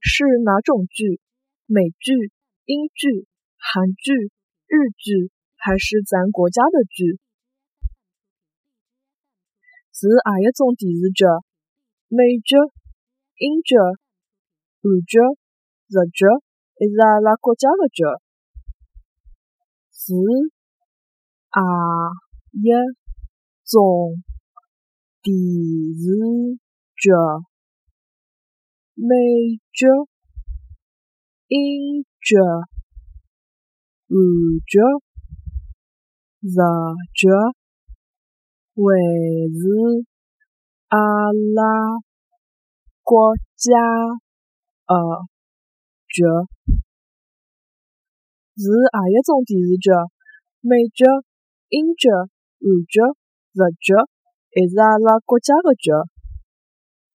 是哪种剧？美剧、英剧、韩剧、日剧，还是咱国家的剧？是哪一种电视剧？美剧、英剧、韩剧、日剧，还是阿拉国家的剧？是何一种电视剧？美剧、英剧、韩剧、日剧，还是阿拉国家的剧？是何一种电视剧？美剧、英剧、韩剧、日剧，还是阿拉国家的剧？